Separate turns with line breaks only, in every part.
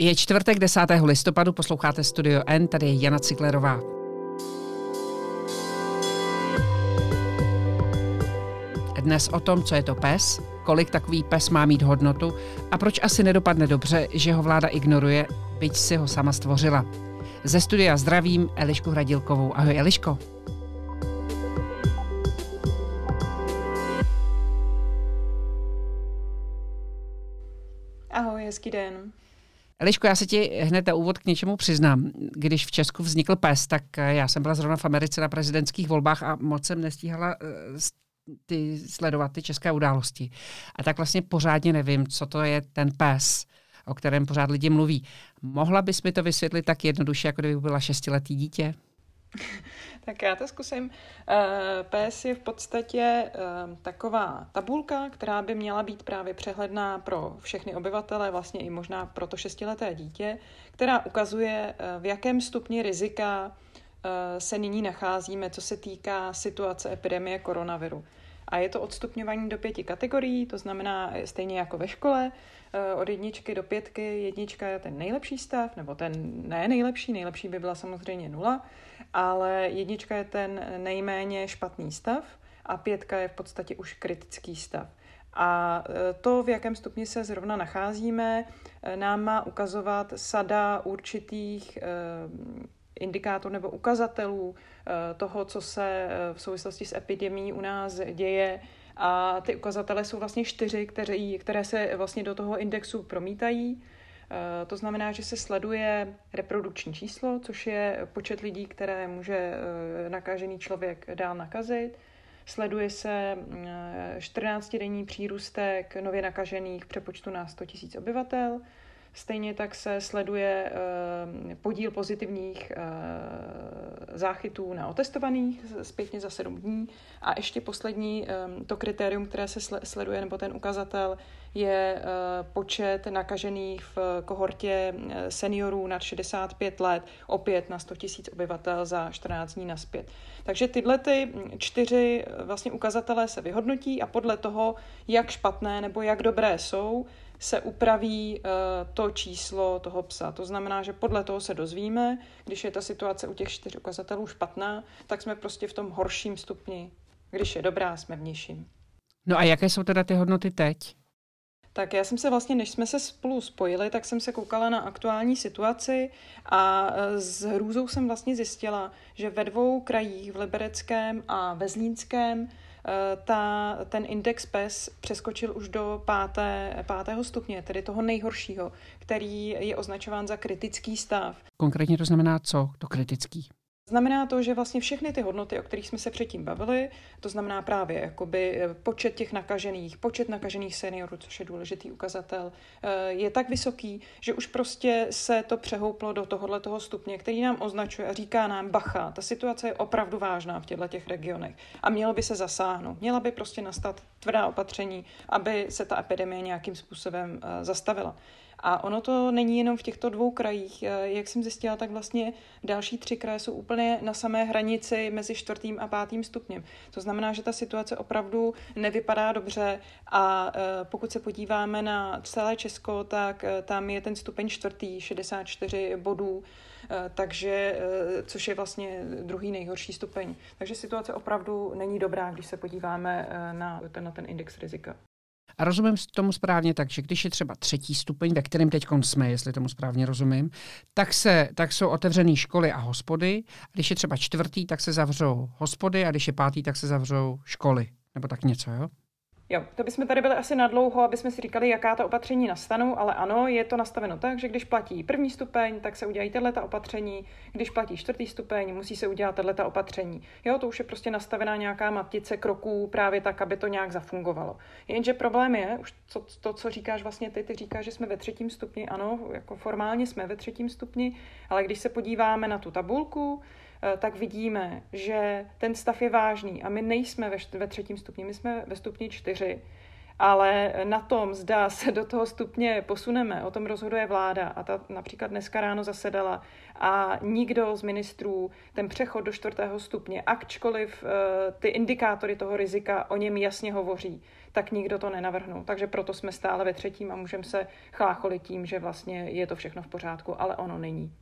Je čtvrtek 10. listopadu, posloucháte Studio N, tady je Jana Ciklerová. Dnes o tom, co je to pes, kolik takový pes má mít hodnotu a proč asi nedopadne dobře, že ho vláda ignoruje, byť si ho sama stvořila. Ze studia zdravím Elišku Hradilkovou. Ahoj Eliško.
Ahoj, hezký den.
Eliško, já se ti hned na úvod k něčemu přiznám. Když v Česku vznikl PES, tak eh, já jsem byla zrovna v Americe na prezidentských volbách a moc jsem nestíhala eh, ty, sledovat ty české události. A tak vlastně pořádně nevím, co to je ten PES, o kterém pořád lidi mluví. Mohla bys mi to vysvětlit tak jednoduše, jako kdyby byla šestiletý dítě?
tak já to zkusím. Eh, PS je v podstatě eh, taková tabulka, která by měla být právě přehledná pro všechny obyvatele, vlastně i možná pro to šestileté dítě, která ukazuje, eh, v jakém stupni rizika se nyní nacházíme, co se týká situace epidemie koronaviru. A je to odstupňování do pěti kategorií, to znamená stejně jako ve škole, od jedničky do pětky. Jednička je ten nejlepší stav, nebo ten ne nejlepší, nejlepší by byla samozřejmě nula ale jednička je ten nejméně špatný stav a pětka je v podstatě už kritický stav. A e, to, v jakém stupni se zrovna nacházíme, e, nám má ukazovat sada určitých e, indikátorů nebo ukazatelů toho, co se v souvislosti s epidemí u nás děje. A ty ukazatele jsou vlastně čtyři, které, které se vlastně do toho indexu promítají. Eh, to znamená, že se sleduje reprodukční číslo, což je počet lidí, které může eh, nakažený člověk dál nakazit. Sleduje se 14-denní mm, přírůstek nově nakažených přepočtu na 100 000 obyvatel. Stejně tak se sleduje eh, podíl pozitivních záchytů na otestovaných zpětně za 7 dní. A ještě poslední to kritérium, které se sleduje, nebo ten ukazatel, je eh, počet nakažených v kohortě eh, seniorů nad 65 let opět na 100 000 obyvatel za 14 dní naspět. Takže tyhle ty čtyři eh, vlastně ukazatele se vyhodnotí a podle toho, jak špatné nebo jak dobré jsou, se upraví to číslo toho psa. To znamená, že podle toho se dozvíme, když je ta situace u těch čtyř ukazatelů špatná, tak jsme prostě v tom horším stupni. Když je dobrá, jsme v nižším.
No a jaké jsou teda ty hodnoty teď?
Tak já jsem se vlastně, než jsme se spolu spojili, tak jsem se koukala na aktuální situaci a e, s hrůzou jsem vlastně zjistila, že ve dvou krajích, v Libereckém a ve Zlínském, ta, ten index PES přeskočil už do páté, pátého stupně, tedy toho nejhoršího, který je označován za kritický stav.
Konkrétně to znamená co, to kritický?
Znamená to, že vlastně všechny ty hodnoty, o kterých jsme se předtím bavili, to znamená právě jakoby eh, počet těch nakažených, počet nakažených seniorů, což je důležitý ukazatel, eh, je tak vysoký, že už prostě se to přehouplo do tohohle toho stupně, který nám označuje a říká nám, bacha, ta situace je opravdu vážná v těchto těch regionech a mělo by se zasáhnout. Měla by prostě nastat tvrdá opatření, aby se ta epidemie nějakým způsobem eh, zastavila. A ono to není jenom v těchto dvou krajích. Eh, jak jsem zjistila, tak vlastně další tři kraje jsou úplně na samé hranici mezi čtvrtým a pátým stupněm. To znamená, že ta situace opravdu nevypadá dobře a eh, pokud se podíváme na celé Česko, tak eh, tam je ten stupeň čtvrtý, 64 bodů, takže, což je vlastně druhý nejhorší stupeň. Takže situace opravdu není dobrá, když se podíváme na ten, na ten index rizika.
A rozumím tomu správně tak, že když je třeba třetí stupeň, ve kterém teď jsme, jestli tomu správně rozumím, tak, se, tak jsou otevřené školy a hospody. A když je třeba čtvrtý, tak se zavřou hospody a když je pátý, tak se zavřou školy. Nebo tak něco, jo?
Jo, to bychom tady byli asi na dlouho, aby jsme si říkali, jaká ta opatření nastanou, ale ano, je to nastaveno tak, že když platí první stupeň, tak se udělají tato opatření, když platí čtvrtý stupeň, musí se udělat tato opatření. Jo, to už je prostě nastavená nějaká matice kroků právě tak, aby to nějak zafungovalo. Jenže problém je, už to, to, co říkáš vlastně ty, ty říkáš, že jsme ve třetím stupni, ano, jako formálně jsme ve třetím stupni, ale když se podíváme na tu tabulku, tak vidíme, že ten stav je vážný a my nejsme ve, ve třetím stupni, my jsme ve stupni čtyři. Ale na tom, zda se do toho stupně posuneme, o tom rozhoduje vláda a ta například dneska ráno zasedala a nikdo z ministrů ten přechod do čtvrtého stupně, akčkoliv eh, ty indikátory toho rizika o něm jasně hovoří, tak nikdo to nenavrhnul. Takže proto jsme stále ve třetím a můžeme se chlácholit tím, že vlastně je to všechno v pořádku, ale ono není.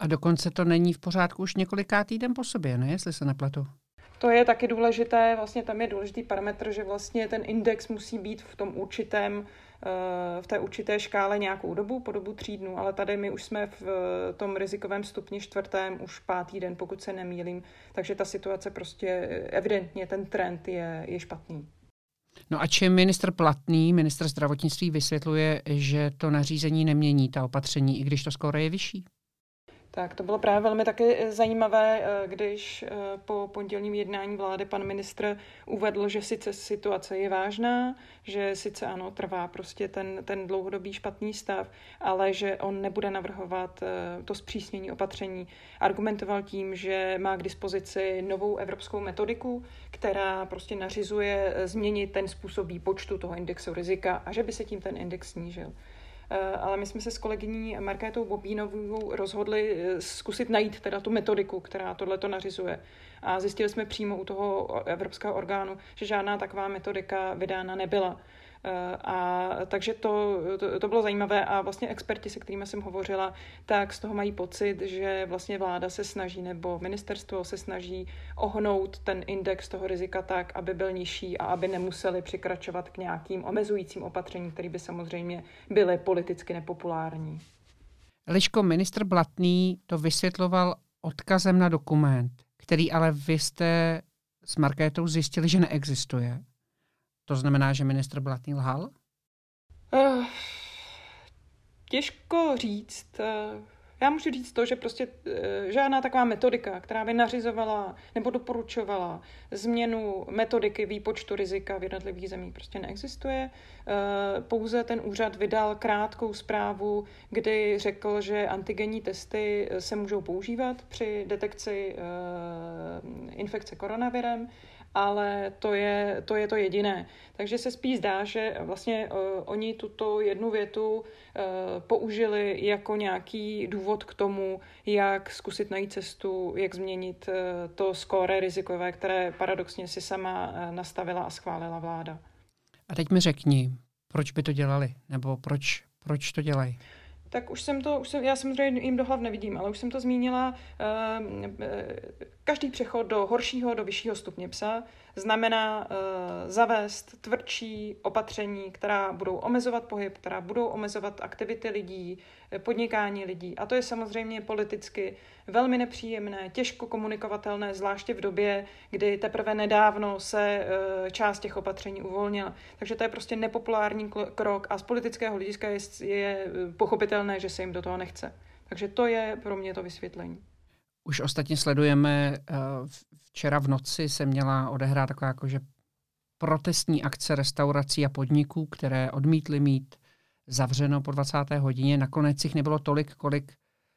A dokonce to není v pořádku už několiká týden po sobě, ne? Jestli se nepletu.
To je taky důležité, vlastně tam je důležitý parametr, že vlastně ten index musí být v tom určitém, eh, v té určité škále nějakou dobu, po dobu tří dnů, ale tady my už jsme v eh, tom rizikovém stupni čtvrtém už pátý den, pokud se nemýlím, takže ta situace prostě evidentně, ten trend je, je špatný.
No a čím ministr Platný, ministr zdravotnictví, vysvětluje, že to nařízení nemění ta opatření, i když to skoro je vyšší?
Tak to bylo právě velmi taky eh, zajímavé, eh, když eh, po pondělním jednání vlády pan ministr uvedl, že sice situace je vážná, že sice ano, trvá prostě ten, ten dlouhodobý špatný stav, ale že on nebude navrhovat to zpřísnění opatření. Argumentoval tím, že má k dispozici novou evropskou metodiku, která prostě nařizuje změnit ten způsob výpočtu toho indexu rizika a že by se tím ten index snížil. Eh, ale my jsme se s kolegyní Markétou Bobínovou rozhodli eh, zkusit najít teda tu metodiku, která tohle to nařizuje. A zjistili jsme přímo u toho evropského orgánu, že žádná taková metodika vydána nebyla. A takže to, to, to bylo zajímavé a vlastně experti, se kterými jsem hovořila, tak z toho mají pocit, že vlastně vláda se snaží nebo ministerstvo se snaží ohnout ten index toho rizika tak, aby byl nižší a aby nemuseli přikračovat k nějakým omezujícím opatřením, které by samozřejmě byly politicky nepopulární.
Liško, ministr Blatný to vysvětloval odkazem na dokument, který ale vy jste s Markétou zjistili, že neexistuje. To znamená, že ministr Blatný lhal? Uh,
těžko říct. Uh, já můžu říct to, že prostě uh, žádná taková metodika, která by nařizovala nebo doporučovala změnu metodiky výpočtu rizika v jednotlivých zemích, prostě neexistuje. Pouze ten úřad vydal krátkou zprávu, kdy řekl, že antigenní testy se můžou používat při detekci infekce koronavirem ale to je, to je to jediné. Takže se spíš zdá, že vlastně uh, oni tuto jednu větu uh, použili jako nějaký důvod k tomu, jak zkusit najít cestu, jak změnit uh, to skóre rizikové, které paradoxně si sama uh, nastavila a schválila vláda.
A teď mi řekni, proč by to dělali, nebo proč, proč to dělají?
tak už jsem to, už jsem, já samozřejmě jim do hlav nevidím, ale už jsem to zmínila, ehm, eh, každý přechod do horšího, do vyššího stupně psa znamená uh, zavést tvrdší opatření, která budou omezovat pohyb, která budou omezovat aktivity lidí, podnikání lidí. A to je samozřejmě politicky velmi nepříjemné, těžko komunikovatelné, zvláště v době, kdy teprve nedávno se uh, část těch opatření uvolnila. Takže to je prostě nepopulární krok a z politického hlediska je, je pochopitelné, že se jim do toho nechce. Takže to je pro mě to vysvětlení.
Už ostatně sledujeme, eh, včera v noci se měla odehrát taková jakože protestní akce restaurací a podniků, které odmítly mít zavřeno po 20. hodině. Nakonec jich nebylo tolik, kolik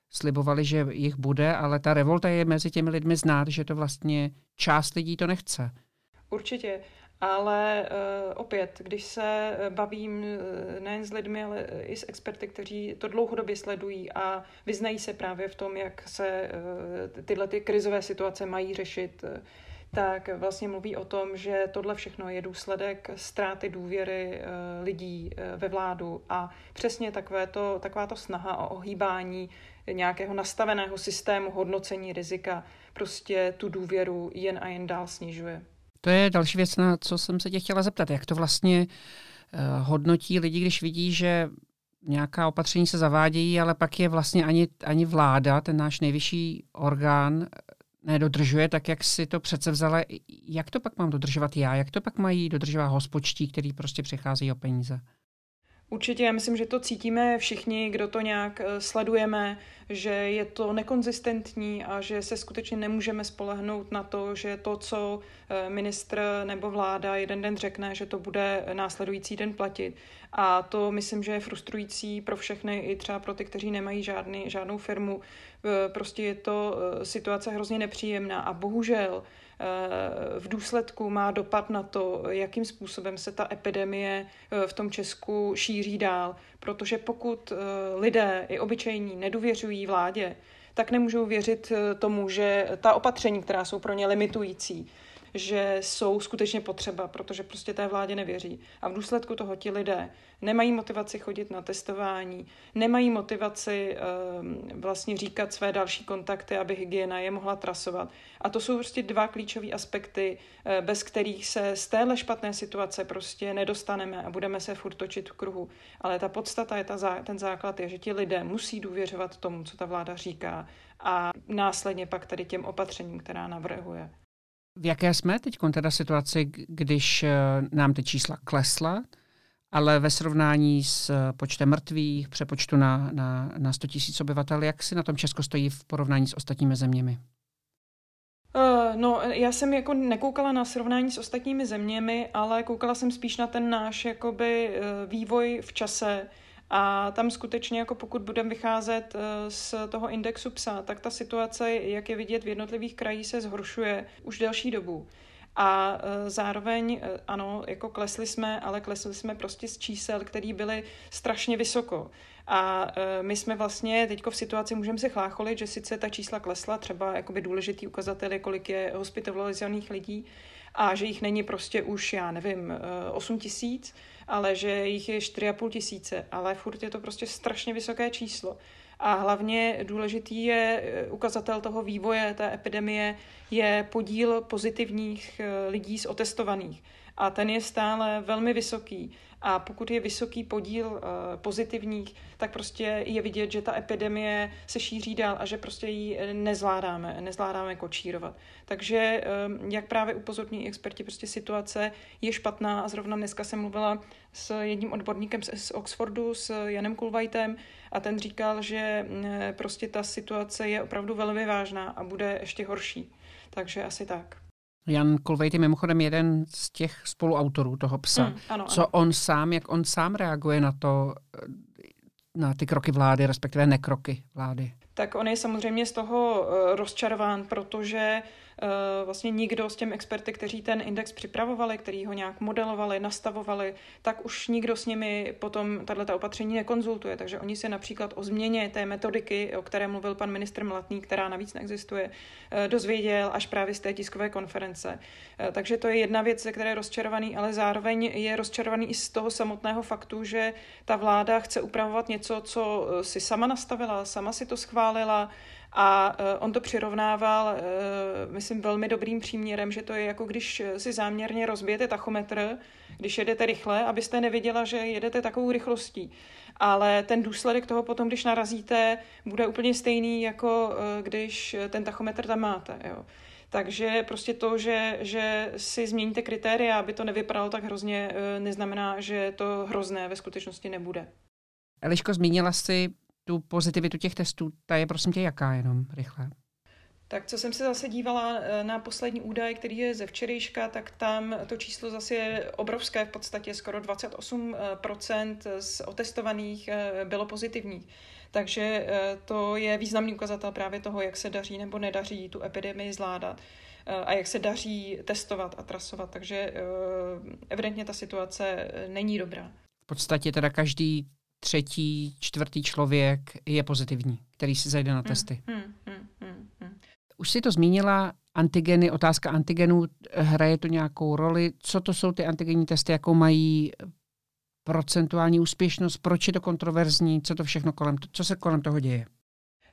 slibovali, že jich bude, ale ta revolta je mezi těmi lidmi znát, že to vlastně část lidí to nechce.
Určitě. Ale uh, opět, když se eh, bavím uh, nejen s lidmi, ale i s experty, kteří to dlouhodobě sledují a vyznají se právě v tom, jak se tyhle ty krizové situace mají řešit, tak vlastně mluví o tom, že tohle všechno je důsledek ztráty důvěry lidí ve vládu a přesně takovéto, takováto snaha o ohýbání nějakého nastaveného systému hodnocení rizika prostě tu důvěru jen a jen dál snižuje.
To je další věc, na co jsem se tě chtěla zeptat. Jak to vlastně uh, hodnotí lidi, když vidí, že nějaká opatření se zavádějí, ale pak je vlastně ani, ani vláda, ten náš nejvyšší orgán, nedodržuje tak, jak si to přece vzala. Jak to pak mám dodržovat já? Jak to pak mají dodržovat hospočtí, který prostě přichází o peníze?
Určitě, já myslím, že to cítíme všichni, kdo to nějak eh, sledujeme, že je to nekonzistentní a že se skutečně nemůžeme spolehnout na to, že to, co eh, ministr nebo vláda jeden den řekne, že to bude následující den platit. A to myslím, že je frustrující pro všechny, i třeba pro ty, kteří nemají žádný, žádnou firmu. Eh, prostě je to situace hrozně nepříjemná a bohužel v důsledku má dopad na to, jakým způsobem se ta epidemie v tom Česku šíří dál. Protože pokud lidé i obyčejní nedůvěřují vládě, tak nemůžou věřit tomu, že ta opatření, která jsou pro ně limitující, že jsou skutečně potřeba, protože prostě té vládě nevěří. A v důsledku toho ti lidé nemají motivaci chodit na testování, nemají motivaci uh, vlastně říkat své další kontakty, aby hygiena je mohla trasovat. A to jsou prostě dva klíčové aspekty, uh, bez kterých se z téhle špatné situace prostě nedostaneme a budeme se furt točit v kruhu. Ale ta podstata je ta, ten základ je, že ti lidé musí důvěřovat tomu, co ta vláda říká a následně pak tady těm opatřením, která navrhuje.
V jaké jsme teď teda situaci, když eh, nám ty čísla klesla, ale ve srovnání s eh, počtem mrtvých, přepočtu na, na, na 100 000 obyvatel, jak si na tom Česko stojí v porovnání s ostatními zeměmi?
Uh, no, já jsem jako nekoukala na srovnání s ostatními zeměmi, ale koukala jsem spíš na ten náš jakoby vývoj v čase, a tam skutečně, jako pokud budeme vycházet eh, z toho indexu psa, tak ta situace, jak je vidět v jednotlivých krajích, se zhoršuje už delší dobu. A eh, zároveň, eh, ano, jako klesli jsme, ale klesli jsme prostě z čísel, které byly strašně vysoko. A my jsme vlastně teď v situaci, můžeme se chlácholit, že sice ta čísla klesla, třeba jakoby důležitý ukazatel je, kolik je hospitalizovaných lidí, a že jich není prostě už, já nevím, 8 tisíc, ale že jich je 4,5 tisíce, ale furt je to prostě strašně vysoké číslo. A hlavně důležitý je eh, ukazatel toho vývoje té epidemie, je podíl pozitivních eh, lidí z otestovaných. A ten je stále velmi vysoký. A pokud je vysoký podíl uh, pozitivních, tak prostě je vidět, že ta epidemie se šíří dál a že prostě ji nezvládáme, nezvládáme kočírovat. Takže, um, jak právě upozorní experti, prostě situace je špatná a zrovna dneska jsem mluvila s jedním odborníkem z Oxfordu, s Janem Kulvajtem a ten říkal, že prostě ta situace je opravdu velmi vážná a bude ještě horší. Takže asi tak.
Jan Kolvejt je mimochodem jeden z těch spoluautorů toho psa. Mm, ano, Co ano. on sám, jak on sám reaguje na to, na ty kroky vlády, respektive nekroky vlády?
Tak on je samozřejmě z toho eh, rozčarován, protože Eh, vlastně nikdo s těm experty, kteří ten index připravovali, který ho nějak modelovali, nastavovali, tak už nikdo s nimi potom tato opatření nekonzultuje. Takže oni se například o změně té metodiky, o které mluvil pan ministr Mlatný, která navíc neexistuje, eh, dozvěděl až právě z té tiskové konference. Eh, takže to je jedna věc, ze které je rozčarovaný, ale zároveň je rozčarovaný i z toho samotného faktu, že ta vláda chce upravovat něco, co si sama nastavila, sama si to schválila, a eh, on to přirovnával, eh, myslím, velmi dobrým příměrem, že to je jako když si záměrně rozbijete tachometr, když jedete rychle, abyste neviděla, že jedete takovou rychlostí. Ale ten důsledek toho potom, když narazíte, bude úplně stejný, jako eh, když ten tachometr tam máte. Jo. Takže prostě to, že, že si změníte kritéria, aby to nevypadalo tak hrozně, neznamená, že to hrozné ve skutečnosti nebude.
Eliško, zmínila jsi tu pozitivitu těch testů, ta je prosím tě jaká jenom rychle?
Tak co jsem se zase dívala eh, na poslední údaj, který je ze včerejška, tak tam to číslo zase je obrovské, v podstatě skoro 28% z otestovaných eh, bylo pozitivních. Takže eh, to je významný ukazatel právě toho, jak se daří nebo nedaří tu epidemii zvládat a jak se daří testovat a trasovat. Takže evidentně ta situace není dobrá.
V podstatě teda každý třetí, čtvrtý člověk je pozitivní, který si zajde na hmm, testy. Hmm, hmm, hmm, hmm. Už si to zmínila, antigeny, otázka antigenů, hraje to nějakou roli? Co to jsou ty antigenní testy, jakou mají procentuální úspěšnost, proč je to kontroverzní, co to všechno kolem, co se kolem toho děje?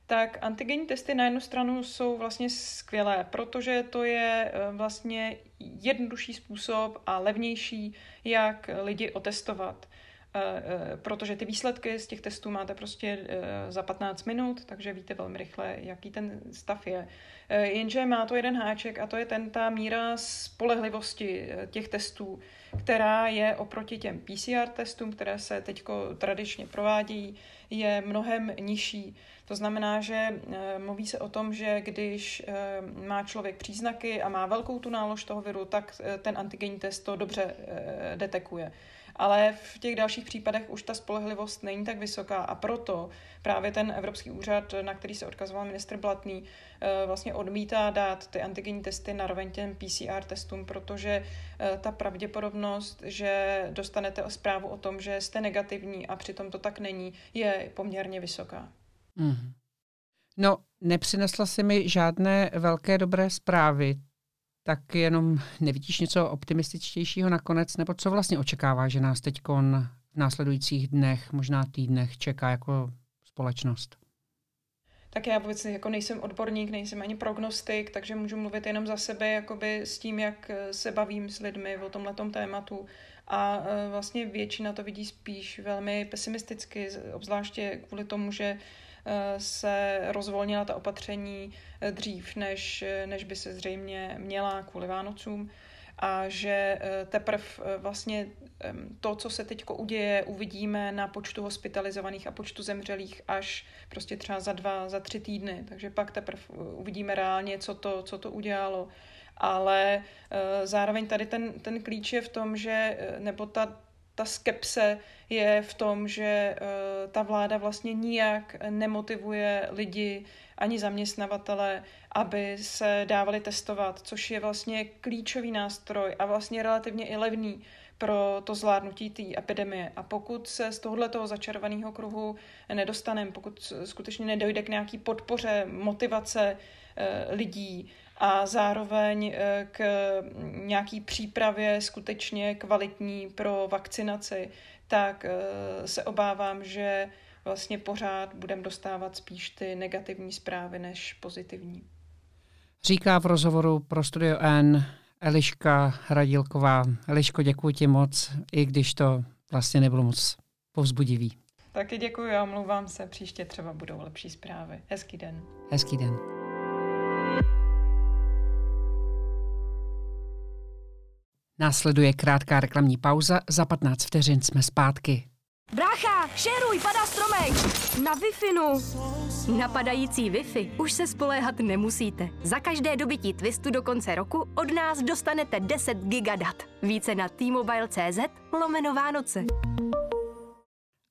Tak antigenní testy na jednu stranu jsou vlastně skvělé, protože to je eh, vlastně jednodušší způsob a levnější, jak lidi otestovat. Eh, eh, protože ty výsledky z těch testů máte prostě eh, za 15 minut, takže víte velmi rychle, jaký ten stav je. Jenže má to jeden háček a to je ten ta míra spolehlivosti těch testů, která je oproti těm PCR testům, které se teď tradičně provádí, je mnohem nižší. To znamená, že mluví se o tom, že když má člověk příznaky a má velkou tu nálož toho viru, tak ten antigenní test to dobře detekuje. Ale v těch dalších případech už ta spolehlivost není tak vysoká a proto právě ten Evropský úřad, na který se odkazoval ministr Blatný, eh, vlastně odmítá dát ty antigenní testy na roveň těm PCR testům, protože eh, ta pravděpodobnost, že dostanete zprávu o tom, že jste negativní a přitom to tak není, je poměrně vysoká. Mm.
No, nepřinesla si mi žádné velké dobré zprávy, tak jenom nevidíš něco optimističtějšího nakonec, nebo co vlastně očekává, že nás teď v následujících dnech, možná týdnech čeká jako společnost?
Tak já vůbec jako nejsem odborník, nejsem ani prognostik, takže můžu mluvit jenom za sebe, jakoby s tím, jak se bavím s lidmi o tomhle tématu. A e, vlastně většina to vidí spíš velmi pesimisticky, obzvláště kvůli tomu, že Eh, se rozvolnila ta opatření eh, dřív, než, eh, než by se zřejmě měla kvůli Vánocům a že teprve vlastně to, co se teď uděje, uvidíme na počtu hospitalizovaných a počtu zemřelých až prostě třeba za dva, za tři týdny. Takže pak teprve uvidíme reálně, co to, co to udělalo. Ale zároveň tady ten, ten klíč je v tom, že nebo ta ta skepse je v tom, že eh, ta vláda vlastně nijak nemotivuje lidi ani zaměstnavatele, aby se dávali testovat, což je vlastně klíčový nástroj a vlastně relativně i levný pro to zvládnutí té epidemie. A pokud se z tohoto začarovaného kruhu nedostaneme, pokud skutečně nedojde k nějaký podpoře, motivace eh, lidí a zároveň eh, k nějaký přípravě skutečně kvalitní pro vakcinaci, tak eh, se obávám, že vlastně pořád budeme dostávat spíš ty negativní zprávy než pozitivní.
Říká v rozhovoru pro Studio N Eliška Radilková. Eliško, děkuji ti moc, i když to vlastně nebylo moc povzbudivý.
Taky děkuji a omlouvám se, příště třeba budou lepší zprávy. Hezký den.
Hezký den. Následuje krátká reklamní pauza, za 15 vteřin jsme zpátky.
Brácha, šeruj, padá stromek! Na wi Napadající Wi-Fi už se spoléhat nemusíte. Za každé dobytí Twistu do konce roku od nás dostanete 10 gigadat. Více na t-mobile.cz lomeno Vánoce.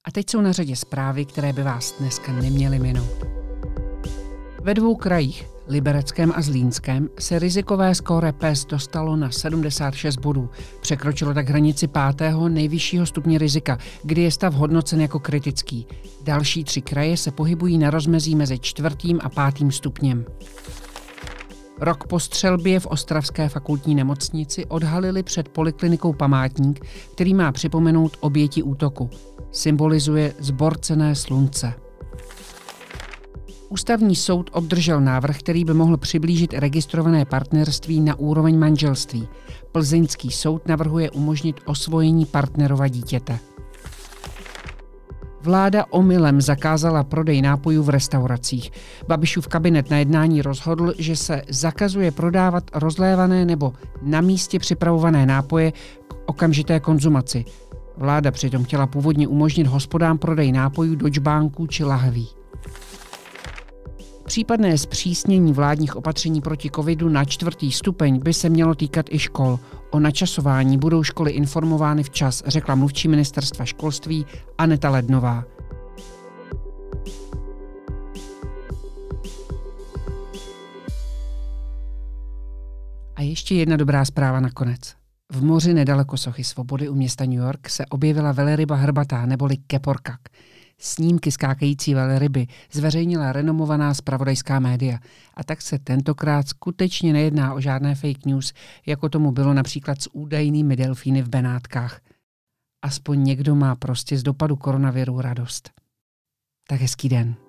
A teď jsou na řadě zprávy, které by vás dneska neměly minout. Ve dvou krajích Libereckém a Zlínském se rizikové skóre PES dostalo na 76 bodů. Překročilo tak hranici pátého nejvyššího stupně rizika, kdy je stav hodnocen jako kritický. Další tři kraje se pohybují na rozmezí mezi čtvrtým a pátým stupněm. Rok po střelbě v Ostravské fakultní nemocnici odhalili před poliklinikou památník, který má připomenout oběti útoku. Symbolizuje zborcené slunce. Ústavní soud obdržel návrh, který by mohl přiblížit registrované partnerství na úroveň manželství. Plzeňský soud navrhuje umožnit osvojení partnerova dítěte. Vláda omylem zakázala prodej nápojů v restauracích. Babišův kabinet na jednání rozhodl, že se zakazuje prodávat rozlévané nebo na místě připravované nápoje k okamžité konzumaci. Vláda přitom chtěla původně umožnit hospodám prodej nápojů do čbánků či lahví. Případné zpřísnění vládních opatření proti covidu na čtvrtý stupeň by se mělo týkat i škol. O načasování budou školy informovány včas, řekla mluvčí ministerstva školství Aneta Lednová. A ještě jedna dobrá zpráva nakonec. V moři nedaleko Sochy Svobody u města New York se objevila veleryba hrbatá neboli keporkak – Snímky skákající velryby zveřejnila renomovaná spravodajská média. A tak se tentokrát skutečně nejedná o žádné fake news, jako tomu bylo například s údajnými delfíny v Benátkách. Aspoň někdo má prostě z dopadu koronaviru radost. Tak hezký den.